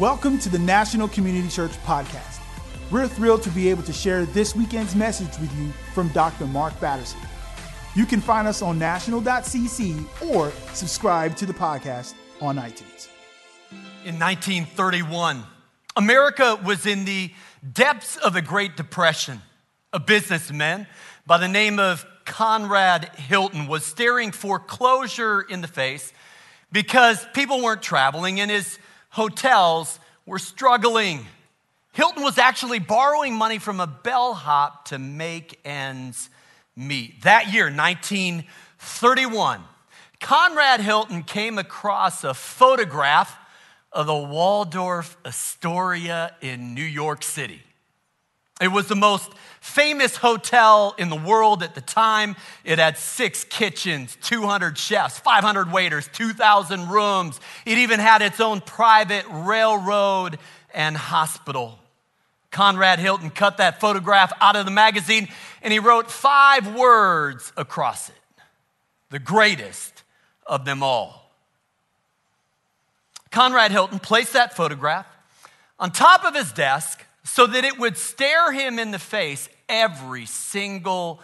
Welcome to the National Community Church Podcast. We're thrilled to be able to share this weekend's message with you from Dr. Mark Batterson. You can find us on national.cc or subscribe to the podcast on iTunes. In 1931, America was in the depths of a Great Depression. A businessman by the name of Conrad Hilton was staring foreclosure in the face because people weren't traveling and his hotels were struggling. Hilton was actually borrowing money from a bellhop to make ends meet. That year, 1931, Conrad Hilton came across a photograph of the Waldorf Astoria in New York City. It was the most famous hotel in the world at the time. It had six kitchens, 200 chefs, 500 waiters, 2,000 rooms. It even had its own private railroad and hospital. Conrad Hilton cut that photograph out of the magazine and he wrote five words across it the greatest of them all. Conrad Hilton placed that photograph on top of his desk so that it would stare him in the face every single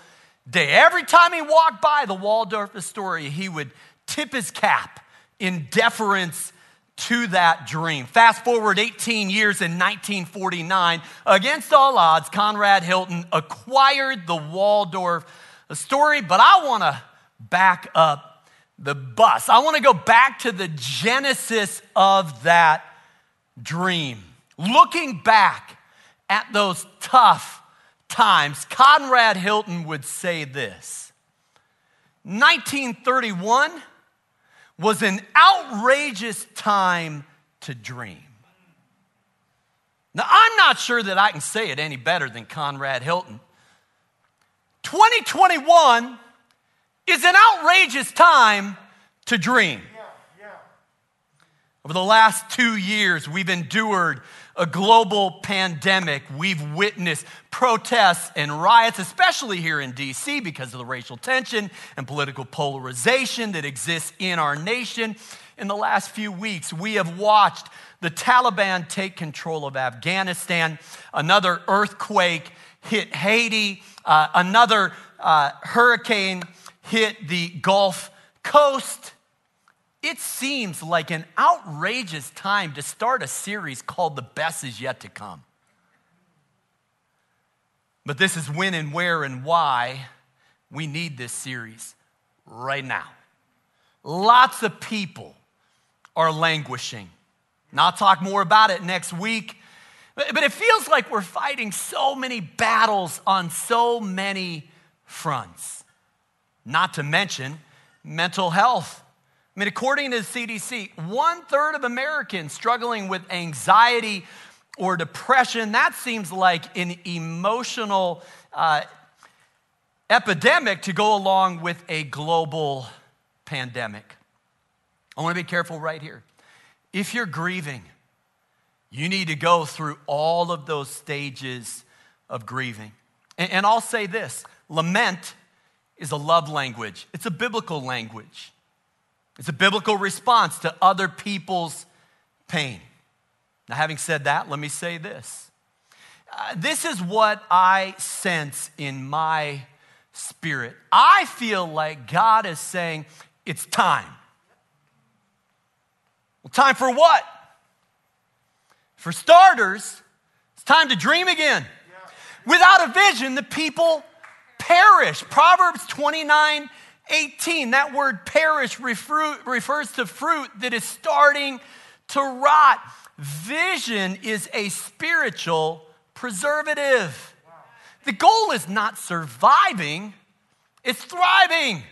day. Every time he walked by the Waldorf Astoria, he would tip his cap in deference to that dream. Fast forward 18 years in 1949, against all odds, Conrad Hilton acquired the Waldorf Astoria, but I want to back up the bus. I want to go back to the genesis of that dream. Looking back at those tough times, Conrad Hilton would say this 1931 was an outrageous time to dream. Now, I'm not sure that I can say it any better than Conrad Hilton. 2021 is an outrageous time to dream. Over the last two years, we've endured a global pandemic. We've witnessed protests and riots, especially here in DC, because of the racial tension and political polarization that exists in our nation. In the last few weeks, we have watched the Taliban take control of Afghanistan, another earthquake hit Haiti, uh, another uh, hurricane hit the Gulf Coast. It seems like an outrageous time to start a series called The Best Is Yet to Come. But this is when and where and why we need this series right now. Lots of people are languishing. And I'll talk more about it next week. But it feels like we're fighting so many battles on so many fronts. Not to mention mental health. I mean, according to the CDC, one third of Americans struggling with anxiety or depression, that seems like an emotional uh, epidemic to go along with a global pandemic. I want to be careful right here. If you're grieving, you need to go through all of those stages of grieving. And, and I'll say this lament is a love language, it's a biblical language. It's a biblical response to other people's pain. Now, having said that, let me say this. Uh, this is what I sense in my spirit. I feel like God is saying, it's time. Well, time for what? For starters, it's time to dream again. Without a vision, the people perish. Proverbs 29 18, that word perish refers to fruit that is starting to rot. Vision is a spiritual preservative. The goal is not surviving, it's thriving.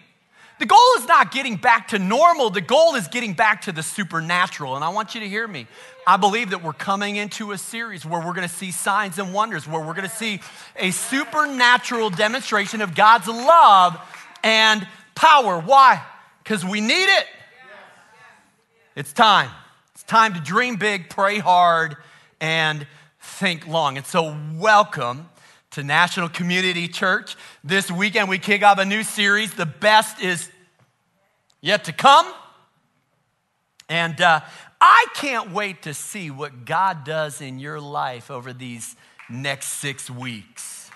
The goal is not getting back to normal, the goal is getting back to the supernatural. And I want you to hear me. I believe that we're coming into a series where we're going to see signs and wonders, where we're going to see a supernatural demonstration of God's love and power. Why? Because we need it. It's time. It's time to dream big, pray hard, and think long. And so, welcome to National Community Church. This weekend, we kick off a new series. The best is yet to come. And uh, I can't wait to see what God does in your life over these next six weeks.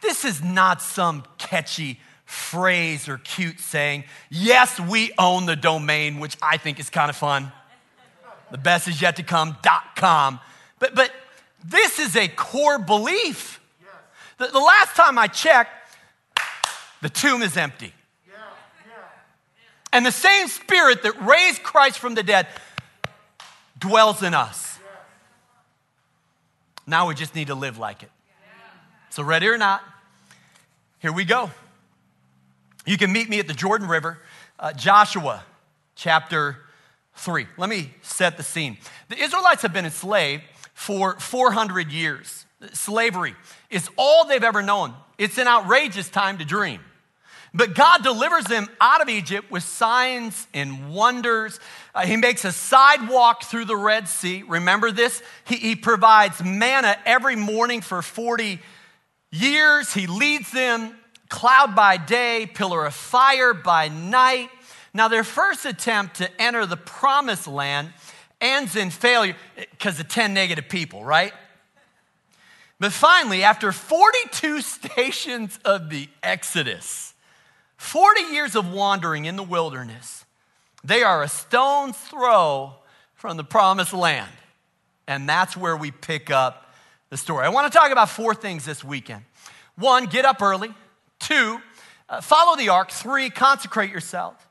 This is not some catchy phrase or cute saying. Yes, we own the domain, which I think is kind of fun. The best is yet to come, dot com. But, but this is a core belief. The, the last time I checked, the tomb is empty. And the same spirit that raised Christ from the dead dwells in us. Now we just need to live like it. So, ready or not, here we go. You can meet me at the Jordan River, uh, Joshua chapter 3. Let me set the scene. The Israelites have been enslaved for 400 years. Slavery is all they've ever known. It's an outrageous time to dream. But God delivers them out of Egypt with signs and wonders. Uh, he makes a sidewalk through the Red Sea. Remember this? He, he provides manna every morning for 40 years. He leads them cloud by day, pillar of fire by night. Now, their first attempt to enter the promised land ends in failure because of 10 negative people, right? But finally, after 42 stations of the Exodus, 40 years of wandering in the wilderness, they are a stone's throw from the promised land. And that's where we pick up the story. I want to talk about four things this weekend. One, get up early. Two, uh, follow the ark. Three, consecrate yourself.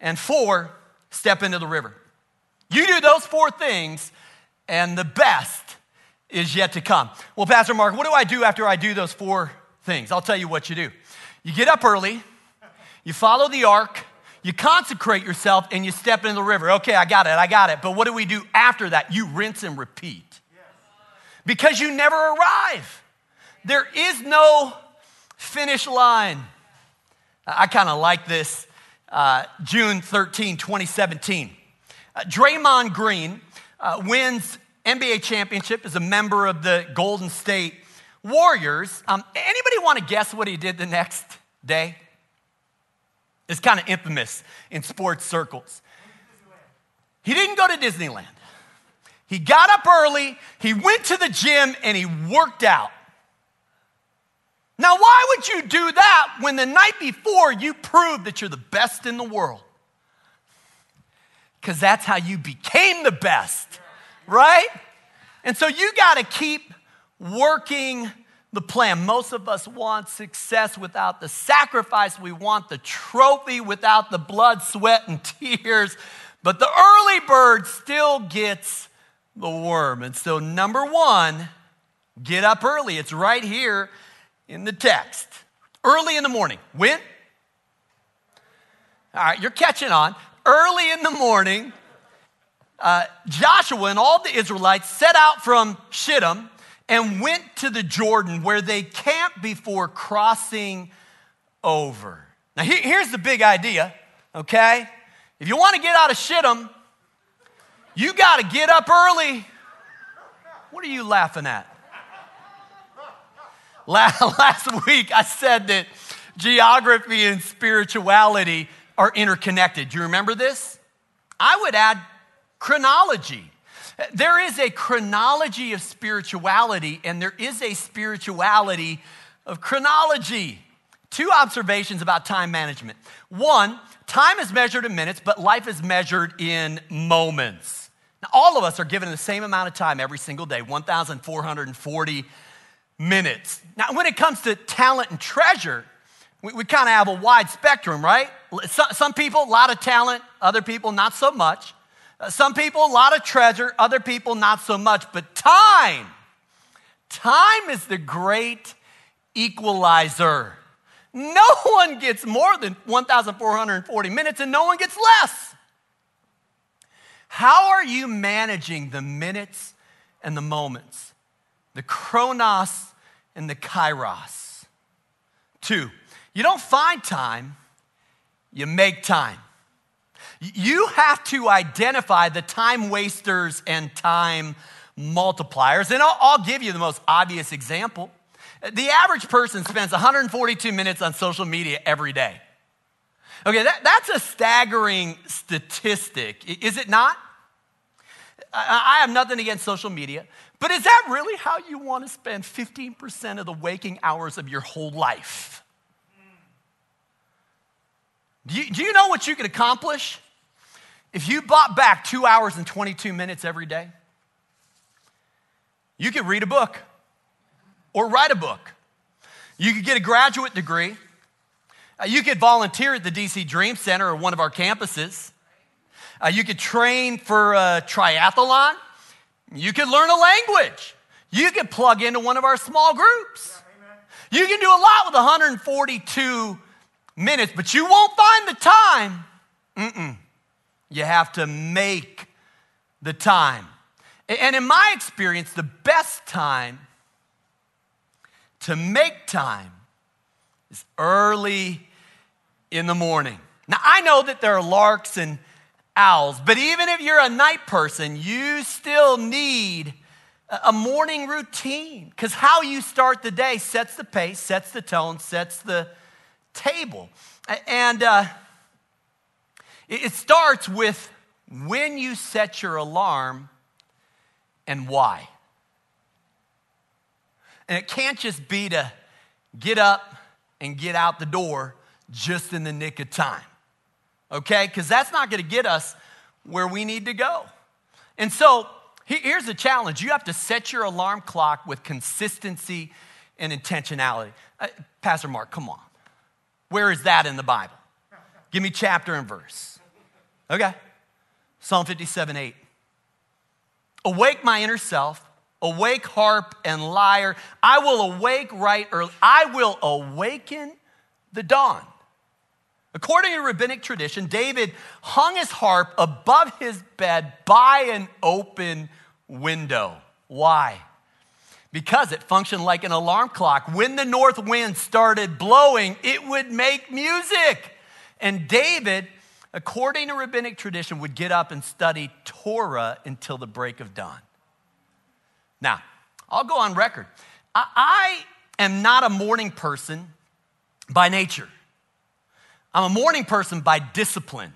And four, step into the river. You do those four things, and the best is yet to come. Well, Pastor Mark, what do I do after I do those four things? I'll tell you what you do. You get up early, you follow the ark, you consecrate yourself, and you step into the river. Okay, I got it, I got it. But what do we do after that? You rinse and repeat. Because you never arrive. There is no finish line. I kind of like this. Uh, June 13, 2017. Uh, Draymond Green uh, wins NBA championship as a member of the Golden State Warriors. Um, anybody want to guess what he did the next day? It's kind of infamous in sports circles. He didn't go to Disneyland. He got up early, he went to the gym, and he worked out. Now, why would you do that when the night before you proved that you're the best in the world? Because that's how you became the best, right? And so you got to keep working the plan. Most of us want success without the sacrifice. We want the trophy without the blood, sweat, and tears. But the early bird still gets the worm. And so, number one, get up early. It's right here in the text. Early in the morning. When? All right, you're catching on. Early in the morning, uh, Joshua and all the Israelites set out from Shittim and went to the Jordan where they camped before crossing over. Now, here's the big idea, okay? If you want to get out of Shittim, you got to get up early. What are you laughing at? Last week, I said that geography and spirituality are interconnected. Do you remember this? I would add chronology. There is a chronology of spirituality, and there is a spirituality of chronology. Two observations about time management. One, time is measured in minutes, but life is measured in moments. Now, all of us are given the same amount of time every single day 1,440 minutes. Now, when it comes to talent and treasure, we, we kind of have a wide spectrum, right? Some, people, a lot of talent, other people, not so much. Uh, some people, a lot of treasure, other people, not so much. But time, time is the great equalizer. No one gets more than 1,440 minutes, and no one gets less. How are you managing the minutes and the moments? The chronos and the kairos. Two, you don't find time, you make time. You have to identify the time wasters and time multipliers. And I'll, I'll, give you the most obvious example. The average person spends 142 minutes on social media every day. Okay, that, that's a staggering statistic, is it not? I have nothing against social media, but is that really how you want to spend 15% of the waking hours of your whole life? Do you, do you know what you could accomplish if you bought back two hours and 22 minutes every day? You could read a book or write a book. You could get a graduate degree. Uh, you could volunteer at the DC Dream Center or one of our campuses. Uh, you could train for a triathlon. You could learn a language. You could plug into one of our small groups. You can do a lot with 142 minutes, but you won't find the time. Mm-mm. You have to make the time. And in my experience, the best time to make time is early in the morning. Now, I know that there are larks and owls, but even if you're a night person, you still need a morning routine because how you start the day sets the pace, sets the tone, sets the table. And uh, it starts with when you set your alarm and why. And it can't just be to get up and get out the door just in the nick of time, okay? Because that's not gonna get us where we need to go. And so here's the challenge you have to set your alarm clock with consistency and intentionality. Uh, Pastor Mark, come on. Where is that in the Bible? Give me chapter and verse. Okay. Psalm 57 8. Awake my inner self, awake harp and lyre. I will awake right early. I will awaken the dawn. According to rabbinic tradition, David hung his harp above his bed by an open window. Why? Because it functioned like an alarm clock. When the north wind started blowing, it would make music. And David according to rabbinic tradition, would get up and study Torah until the break of dawn. Now, I'll go on record. I, am not a morning person by nature. I'm a morning person by discipline.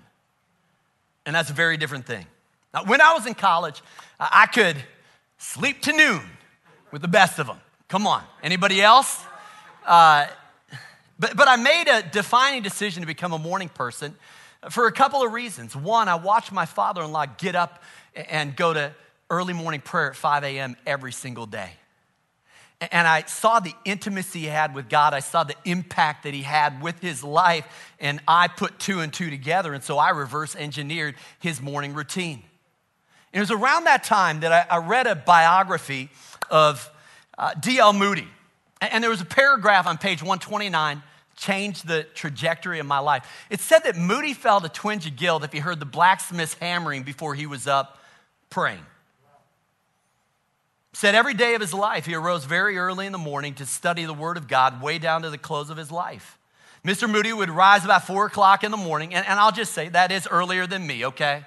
And that's a very different thing. Now, when I was in college, I could sleep to noon with the best of them. Come on. Anybody else? Uh, but, but I made a defining decision to become a morning person for a couple of reasons. One, I watched my father in law get up and go to early morning prayer at 5 a.m. every single day. And I saw the intimacy he had with God. I saw the impact that he had with his life. And I put two and two together. And so I reverse engineered his morning routine. It was around that time that I, I read a biography of uh, D.L. Moody. And there was a paragraph on page 129 changed the trajectory of my life. It said that Moody felt a twinge of guilt if he heard the blacksmith's hammering before he was up praying. Said every day of his life, he arose very early in the morning to study the Word of God way down to the close of his life. Mr. Moody would rise about four o'clock in the morning, and, and I'll just say that is earlier than me, okay?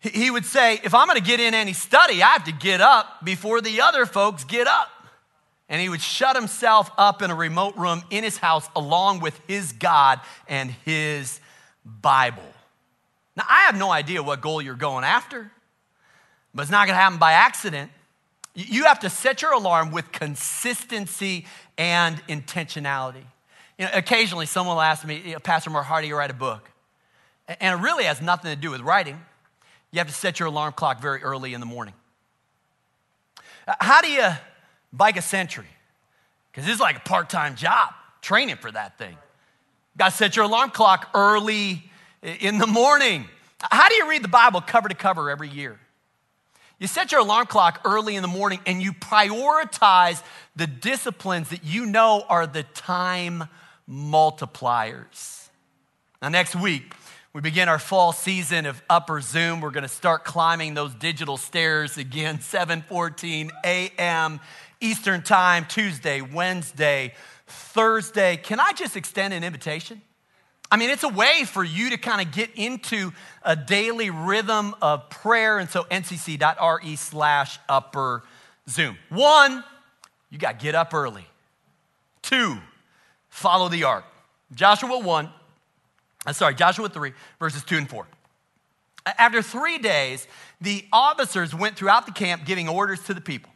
He would say, if I'm gonna get in any study, I have to get up before the other folks get up and he would shut himself up in a remote room in his house along with his God and his Bible. Now, I have no idea what goal you're going after, but it's not going to happen by accident. You have to set your alarm with consistency and intentionality. You know, occasionally, someone will ask me, Pastor Mark, how do you write a book? And it really has nothing to do with writing. You have to set your alarm clock very early in the morning. Uh, how do you bike a century because it's like a part time job training for that thing. Got to set your alarm clock early in the morning. How do you read the Bible cover to cover every year? You set your alarm clock early in the morning and you prioritize the disciplines that you know are the time multipliers. Now, next week, we begin our fall season of Upper Zoom. We're going to start climbing those digital stairs again, 7:14 a.m. Eastern Time, Tuesday, Wednesday, Thursday. Can I just extend an invitation? I mean, it's a way for you to kind of get into a daily rhythm of prayer. And so, ncc.re slash upper Zoom. One, you got to get up early. Two, follow the ark. Joshua 1, I'm uh, sorry, Joshua 3, verses 2 and 4. After three days, the officers went throughout the camp giving orders to the people.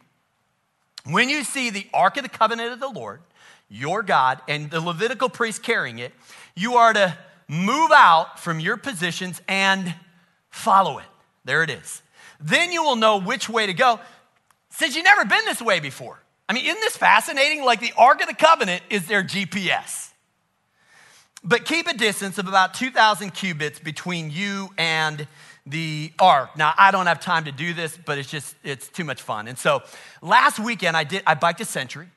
When you see the Ark of the Covenant of the Lord, your God, and the Levitical priest carrying it, you are to move out from your positions and follow it. There it is. Then you will know which way to go since you've never been this way before. I mean, isn't this fascinating? Like the Ark of the Covenant is their GPS. But keep a distance of about 2,000 cubits between you and the ark. Now, I don't have time to do this, but it's just, it's too much fun. And so last weekend, I did, I biked a century,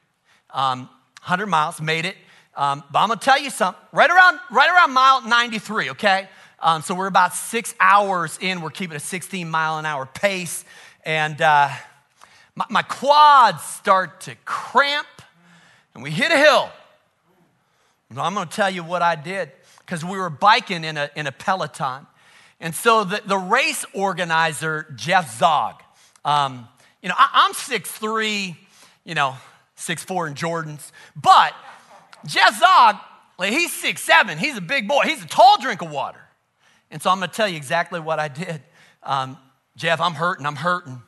um, 100 miles, made it. Um, but I'm gonna tell you something, right around, right around mile 93, okay? Um, so we're about six hours in, we're keeping a 16 mile an hour pace. And uh, my, my quads start to cramp, and we hit a hill. I'm gonna tell you what I did, because we were biking in a, in a Peloton. And so the, the race organizer, Jeff Zog, um, you know, I, am 6'3, you know, 6'4 in Jordans, but Jeff Zog, he's six seven. he's a big boy, he's a tall drink of water. And so I'm gonna tell you exactly what I did. Um, Jeff, I'm hurting, I'm hurting.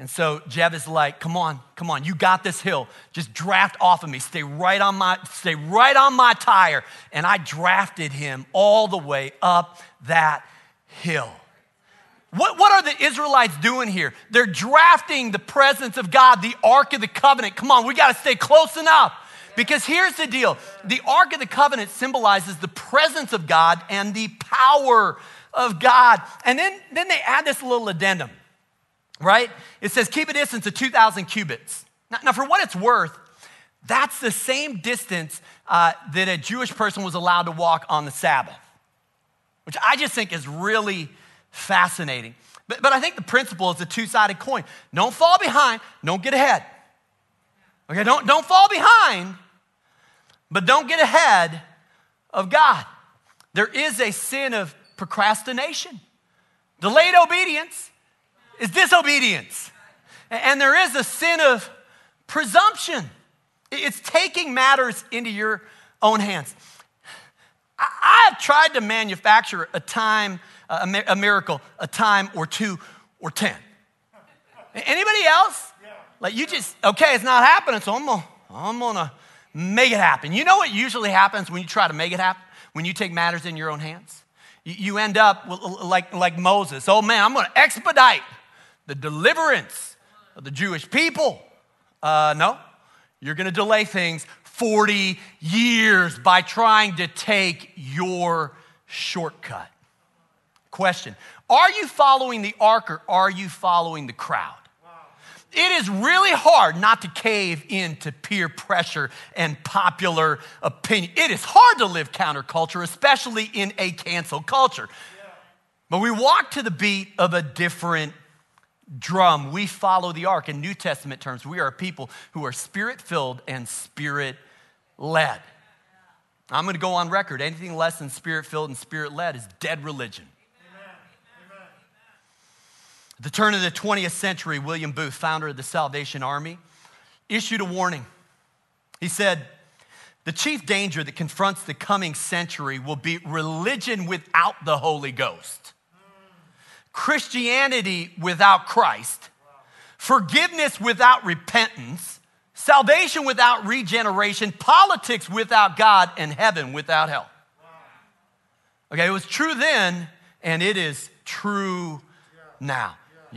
And so Jeff is like, come on, come on, you got this hill. Just draft off of me. Stay right on my, stay right on my tire. And I drafted him all the way up that hill. What, what are the Israelites doing here? They're drafting the presence of God, the Ark of the Covenant. Come on, we got to stay close enough. Because here's the deal the Ark of the Covenant symbolizes the presence of God and the power of God. And then, then they add this little addendum, right? It says, keep a distance of 2,000 cubits. Now, now, for what it's worth, that's the same distance uh, that a Jewish person was allowed to walk on the Sabbath which I just think is really fascinating. But, but I think the principle is a two sided coin. Don't fall behind, don't get ahead. Okay, don't, don't fall behind, but don't get ahead of God. There is a sin of procrastination. Delayed obedience is disobedience. And there is a sin of presumption. It's taking matters into your own hands. I have tried to manufacture a time, a miracle, a time or two or 10. Anybody else? Like you just, okay, it's not happening, so I'm gonna, I'm gonna make it happen. You know what usually happens when you try to make it happen? When you take matters in your own hands? You end up like, like Moses. Oh man, I'm gonna expedite the deliverance of the Jewish people. Uh, no, you're gonna delay things 40 years by trying to take your shortcut. Question Are you following the ark or are you following the crowd? It is really hard not to cave into peer pressure and popular opinion. It is hard to live counterculture, especially in a cancel culture. But we walk to the beat of a different drum. We follow the ark. In New Testament terms, we are people who are spirit filled and spirit led. I'm going to go on record. Anything less than spirit filled and spirit led is dead religion. At the turn of the 20th century, William Booth, founder of the Salvation Army, issued a warning. He said, The chief danger that confronts the coming century will be religion without the Holy Ghost, Christianity without Christ, forgiveness without repentance, salvation without regeneration, politics without God, and heaven without hell. Okay, it was true then, and it is true now.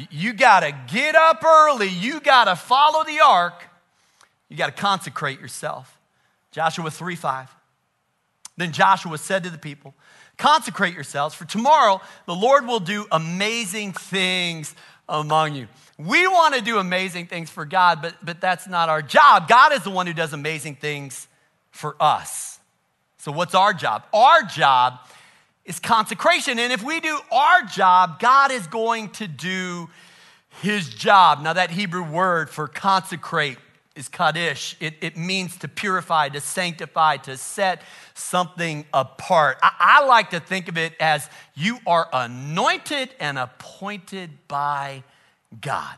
You got to get up early. You got to follow the ark. You got to consecrate yourself. Joshua 3 5. Then Joshua said to the people, Consecrate yourselves, for tomorrow the Lord will do amazing things among you. We want to do amazing things for God, but, but that's not our job. God is the one who does amazing things for us. So, what's our job? Our job is consecration. And if we do our job, God is going to do his job. Now, that Hebrew word for consecrate is kaddish. It, it means to purify, to sanctify, to set something apart. I, I like to think of it as you are anointed and appointed by God.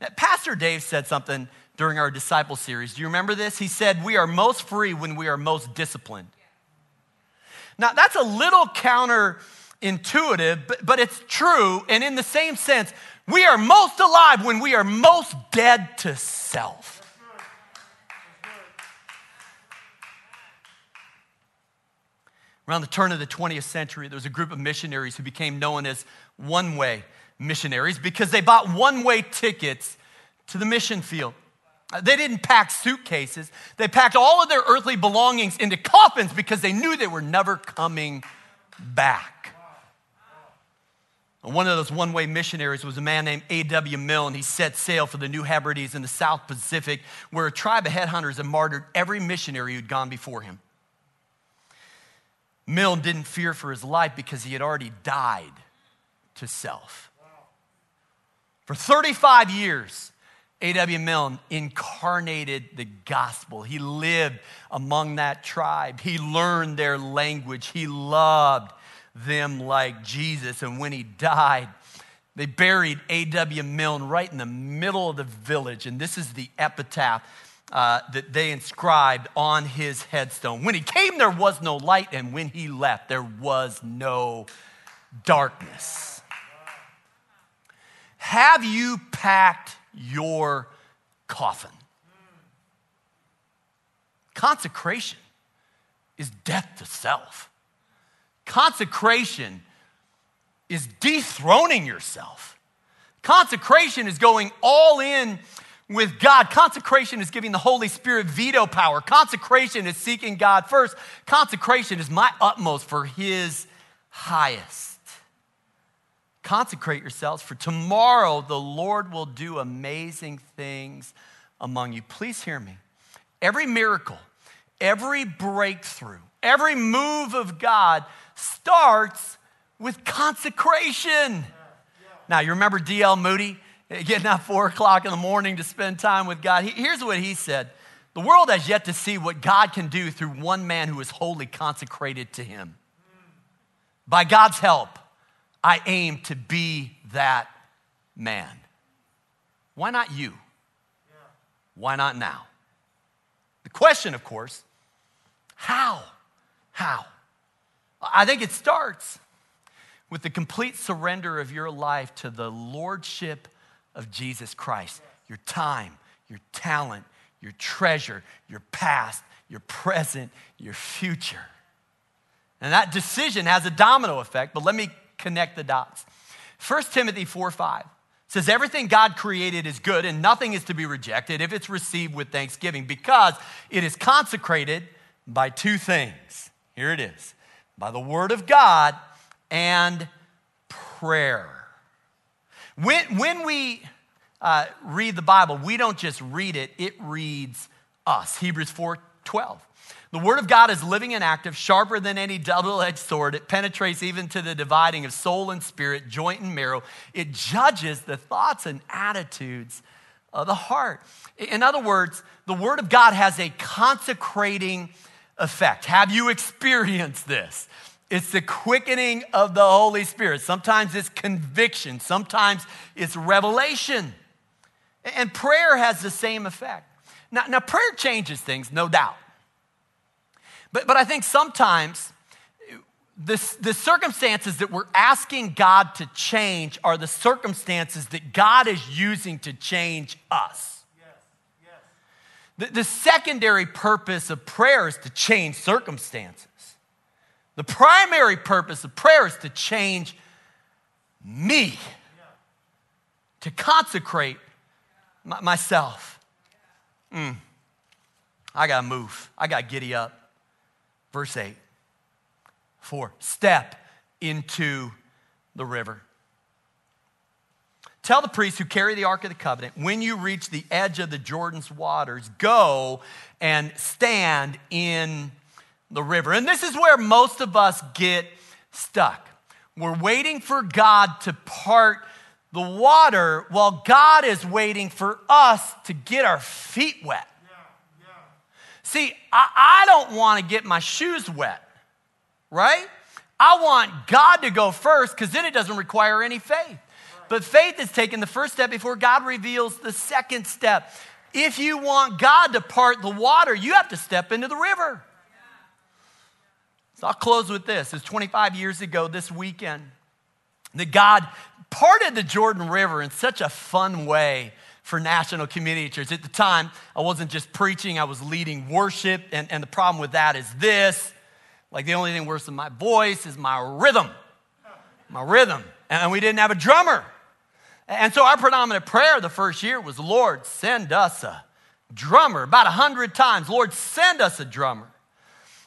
Now, Pastor Dave said something during our disciple series. Do you remember this? He said, We are most free when we are most disciplined. Now, that's a little counter intuitive, but, but it's true. And in the same sense, we are most alive when we are most dead to self. Around the turn of the 20th century, there was a group of missionaries who became known as one way missionaries because they bought one way tickets to the mission field. They didn't pack suitcases, they packed all of their earthly belongings into coffins because they knew they were never coming back. One of those one way missionaries was a man named A.W. Milne. He set sail for the New Hebrides in the South Pacific, where a tribe of headhunters had martyred every missionary who'd gone before him. Milne didn't fear for his life because he had already died to self. For 35 years, A.W. Milne incarnated the gospel. He lived among that tribe, he learned their language, he loved them like Jesus. And when he died, they buried A.W. Milne right in the middle of the village. And this is the epitaph uh, that they inscribed on his headstone. When he came, there was no light, and when he left, there was no darkness. Have you packed your coffin? Consecration is death to self. Consecration is dethroning yourself. Consecration is going all in with God. Consecration is giving the Holy Spirit veto power. Consecration is seeking God first. Consecration is my utmost for His highest. Consecrate yourselves, for tomorrow the Lord will do amazing things among you. Please hear me. Every miracle, every breakthrough, every move of God starts with consecration. Now, you remember D.L. Moody getting up four o'clock in the morning to spend time with God? Here's what he said The world has yet to see what God can do through one man who is wholly consecrated to him. By God's help, I aim to be that man. Why not you? Why not now? The question, of course, how? How? I think it starts with the complete surrender of your life to the lordship of Jesus Christ. Your time, your talent, your treasure, your past, your present, your future. And that decision has a domino effect, but let me connect the dots. 1 Timothy 4 5 says, Everything God created is good, and nothing is to be rejected if it's received with thanksgiving, because it is consecrated by two things. Here it is by the word of God and prayer. When, when we uh, read the Bible, we don't just read it, it reads us. Hebrews 4 12. The word of God is living and active, sharper than any double edged sword. It penetrates even to the dividing of soul and spirit, joint and marrow. It judges the thoughts and attitudes of the heart. In other words, the word of God has a consecrating effect. Have you experienced this? It's the quickening of the Holy Spirit. Sometimes it's conviction, sometimes it's revelation. And prayer has the same effect. Now, now prayer changes things, no doubt. But, but I think sometimes the the circumstances that we're asking God to change are the circumstances that God is using to change us. The, the secondary purpose of prayer is to change circumstances. The primary purpose of prayer is to change me, to consecrate my, myself. Mm. I got to move, I got to giddy up. Verse 8. Four, step into the river. Tell the priests who carry the Ark of the Covenant, when you reach the edge of the Jordan's waters, go and stand in the river. And this is where most of us get stuck. We're waiting for God to part the water while God is waiting for us to get our feet wet. See, I, I don't want to get my shoes wet, right? I want God to go first because then it doesn't require any faith. But faith is taking the first step before God reveals the second step. If you want God to part the water, you have to step into the river. So I'll close with this. It's 25 years ago this weekend that God parted the Jordan River in such a fun way for National Community Church. At the time, I wasn't just preaching, I was leading worship. And, and the problem with that is this like, the only thing worse than my voice is my rhythm. My rhythm. And we didn't have a drummer. And so our predominant prayer the first year was, Lord, send us a drummer. About a hundred times, Lord, send us a drummer.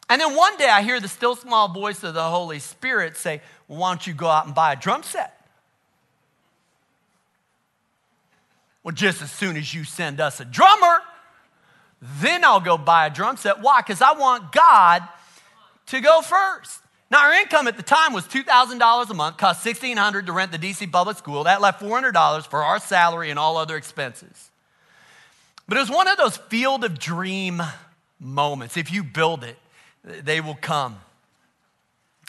And then one day I hear the still small voice of the Holy Spirit say, Why don't you go out and buy a drum set? Well, just as soon as you send us a drummer, then I'll go buy a drum set. Why? Because I want God to go first. Now, our income at the time was $2,000 a month, cost $1,600 to rent the DC public school. That left $400 for our salary and all other expenses. But it was one of those field of dream moments. If you build it, they will come.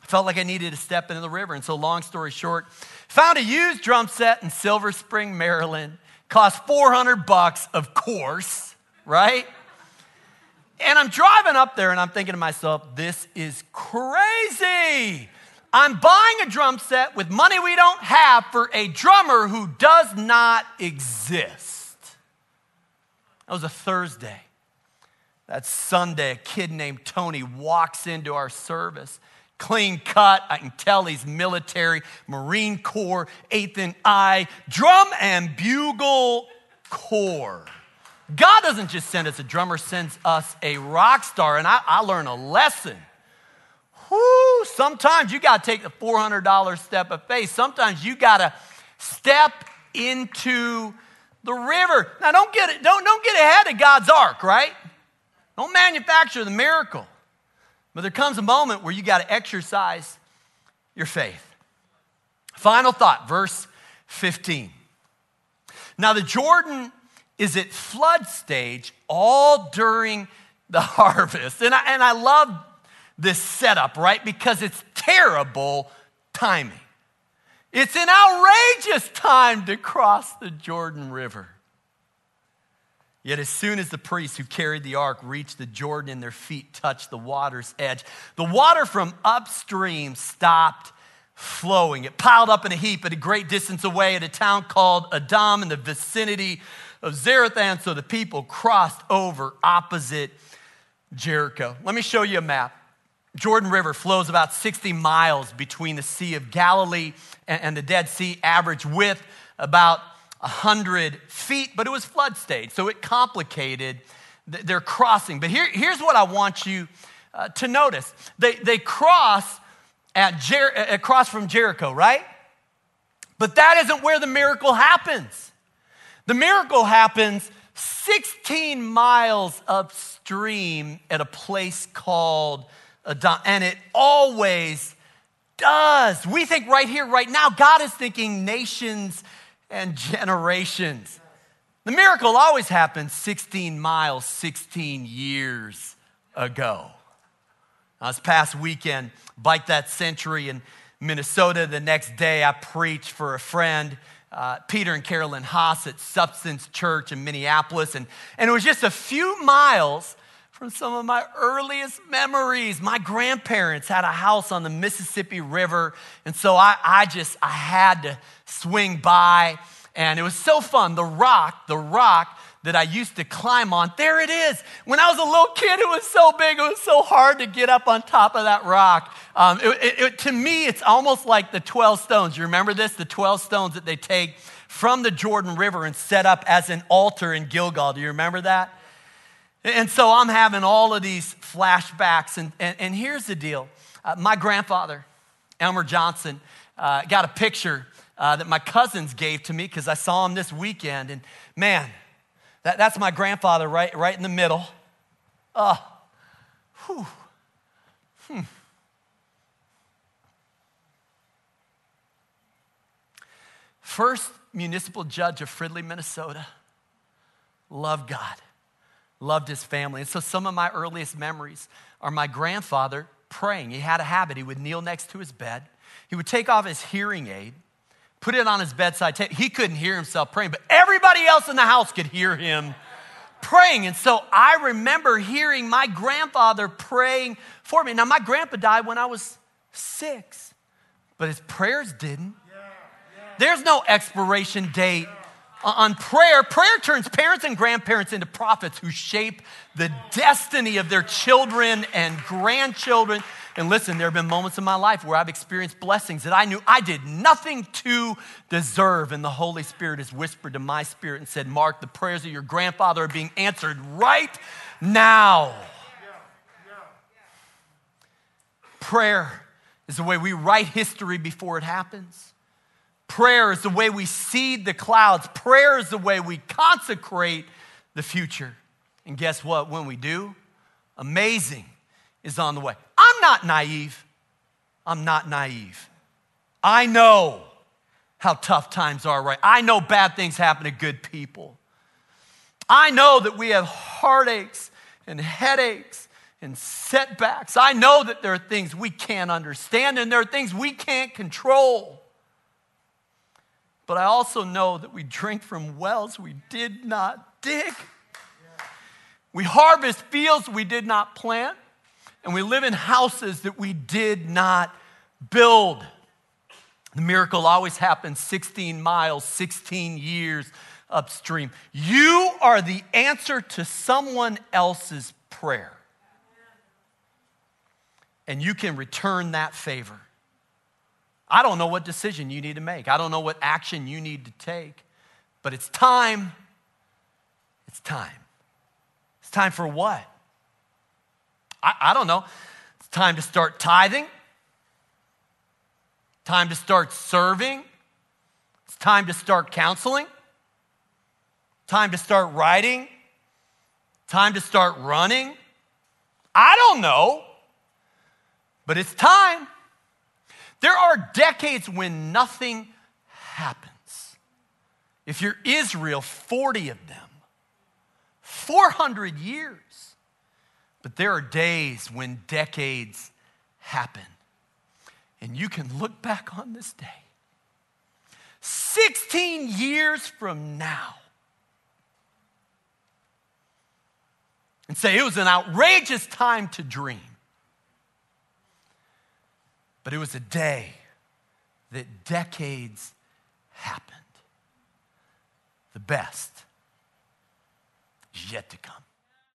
I felt like I needed to step into the river. And so, long story short, found a used drum set in Silver Spring, Maryland. Cost 400 bucks, of course, right? And I'm driving up there and I'm thinking to myself, this is crazy. I'm buying a drum set with money we don't have for a drummer who does not exist. That was a Thursday. That Sunday, a kid named Tony walks into our service. Clean cut, I can tell he's military, Marine Corps, eighth and I, drum and bugle corps. God doesn't just send us a drummer, sends us a rock star. And I, I learned a lesson. Whoo, sometimes you got to take the $400 step of faith. Sometimes you got to step into the river. Now, don't get, it, don't, don't get ahead of God's ark, right? Don't manufacture the miracle. But there comes a moment where you got to exercise your faith. Final thought, verse 15. Now, the Jordan is at flood stage all during the harvest. And I, and I love this setup, right? Because it's terrible timing. It's an outrageous time to cross the Jordan River. Yet, as soon as the priests who carried the ark reached the Jordan and their feet touched the water's edge, the water from upstream stopped flowing. It piled up in a heap at a great distance away at a town called Adam in the vicinity of Zarethan. So the people crossed over opposite Jericho. Let me show you a map. Jordan River flows about 60 miles between the Sea of Galilee and the Dead Sea, average width about 100 feet, but it was flood stage, so it complicated their crossing. But here, here's what I want you uh, to notice they, they cross at Jer- across from Jericho, right? But that isn't where the miracle happens. The miracle happens 16 miles upstream at a place called Adam, and it always does. We think right here, right now, God is thinking nations and generations. The miracle always happened 16 miles, 16 years ago. This past weekend, Bike That Century in Minnesota. The next day, I preached for a friend, uh, Peter and Carolyn Haas at Substance Church in Minneapolis. And, and it was just a few miles from some of my earliest memories. My grandparents had a house on the Mississippi River, and so I, I just I had to swing by, and it was so fun. The rock, the rock that I used to climb on, there it is. When I was a little kid, it was so big, it was so hard to get up on top of that rock. Um, it, it, it, to me, it's almost like the 12 stones. You remember this? The 12 stones that they take from the Jordan River and set up as an altar in Gilgal. Do you remember that? And so I'm having all of these flashbacks. And, and, and here's the deal uh, my grandfather, Elmer Johnson, uh, got a picture uh, that my cousins gave to me because I saw him this weekend. And man, that, that's my grandfather right, right in the middle. Oh, whew. Hmm. First municipal judge of Fridley, Minnesota. Love God loved his family. And so some of my earliest memories are my grandfather praying. He had a habit. He would kneel next to his bed, he would take off his hearing aid, put it on his bedside table. He couldn't hear himself praying, but everybody else in the house could hear him praying. And so I remember hearing my grandfather praying for me. Now, my grandpa died when I was six, but his prayers didn't. There's no expiration date on prayer. Prayer turns parents and grandparents into prophets who shape the destiny of their children and grandchildren. And listen, there have been moments in my life where I've experienced blessings that I knew I did nothing to deserve. And the Holy Spirit has whispered to my spirit and said, Mark, the prayers of your grandfather are being answered right now. Prayer is the way we write history before it happens. Prayer is the way we seed the clouds. Prayer is the way we consecrate the future. And guess what? When we do, amazing is on the way. I'm not naive. I'm not naive. I know how tough times are, right? I know bad things happen to good people. I know that we have heartaches and headaches and setbacks. I know that there are things we can't understand and there are things we can't control. But I also know that we drink from wells we did not dig. We harvest fields we did not plant and we live in houses that we did not build. The miracle always happens 16 miles, 16 years upstream. You are the answer to someone else's prayer. And you can return that favor. I don't know what decision you need to make. I don't know what action you need to take. But it's time. It's time. It's time for what? I, I don't know. It's time to start tithing, time to start serving, it's time to start counseling, time to start writing, time to start running. I don't know, but it's time. There are decades when nothing happens. If you're Israel, 40 of them, 400 years. But there are days when decades happen. And you can look back on this day, 16 years from now, and say it was an outrageous time to dream. But it was a day that decades happened. The best is yet to come.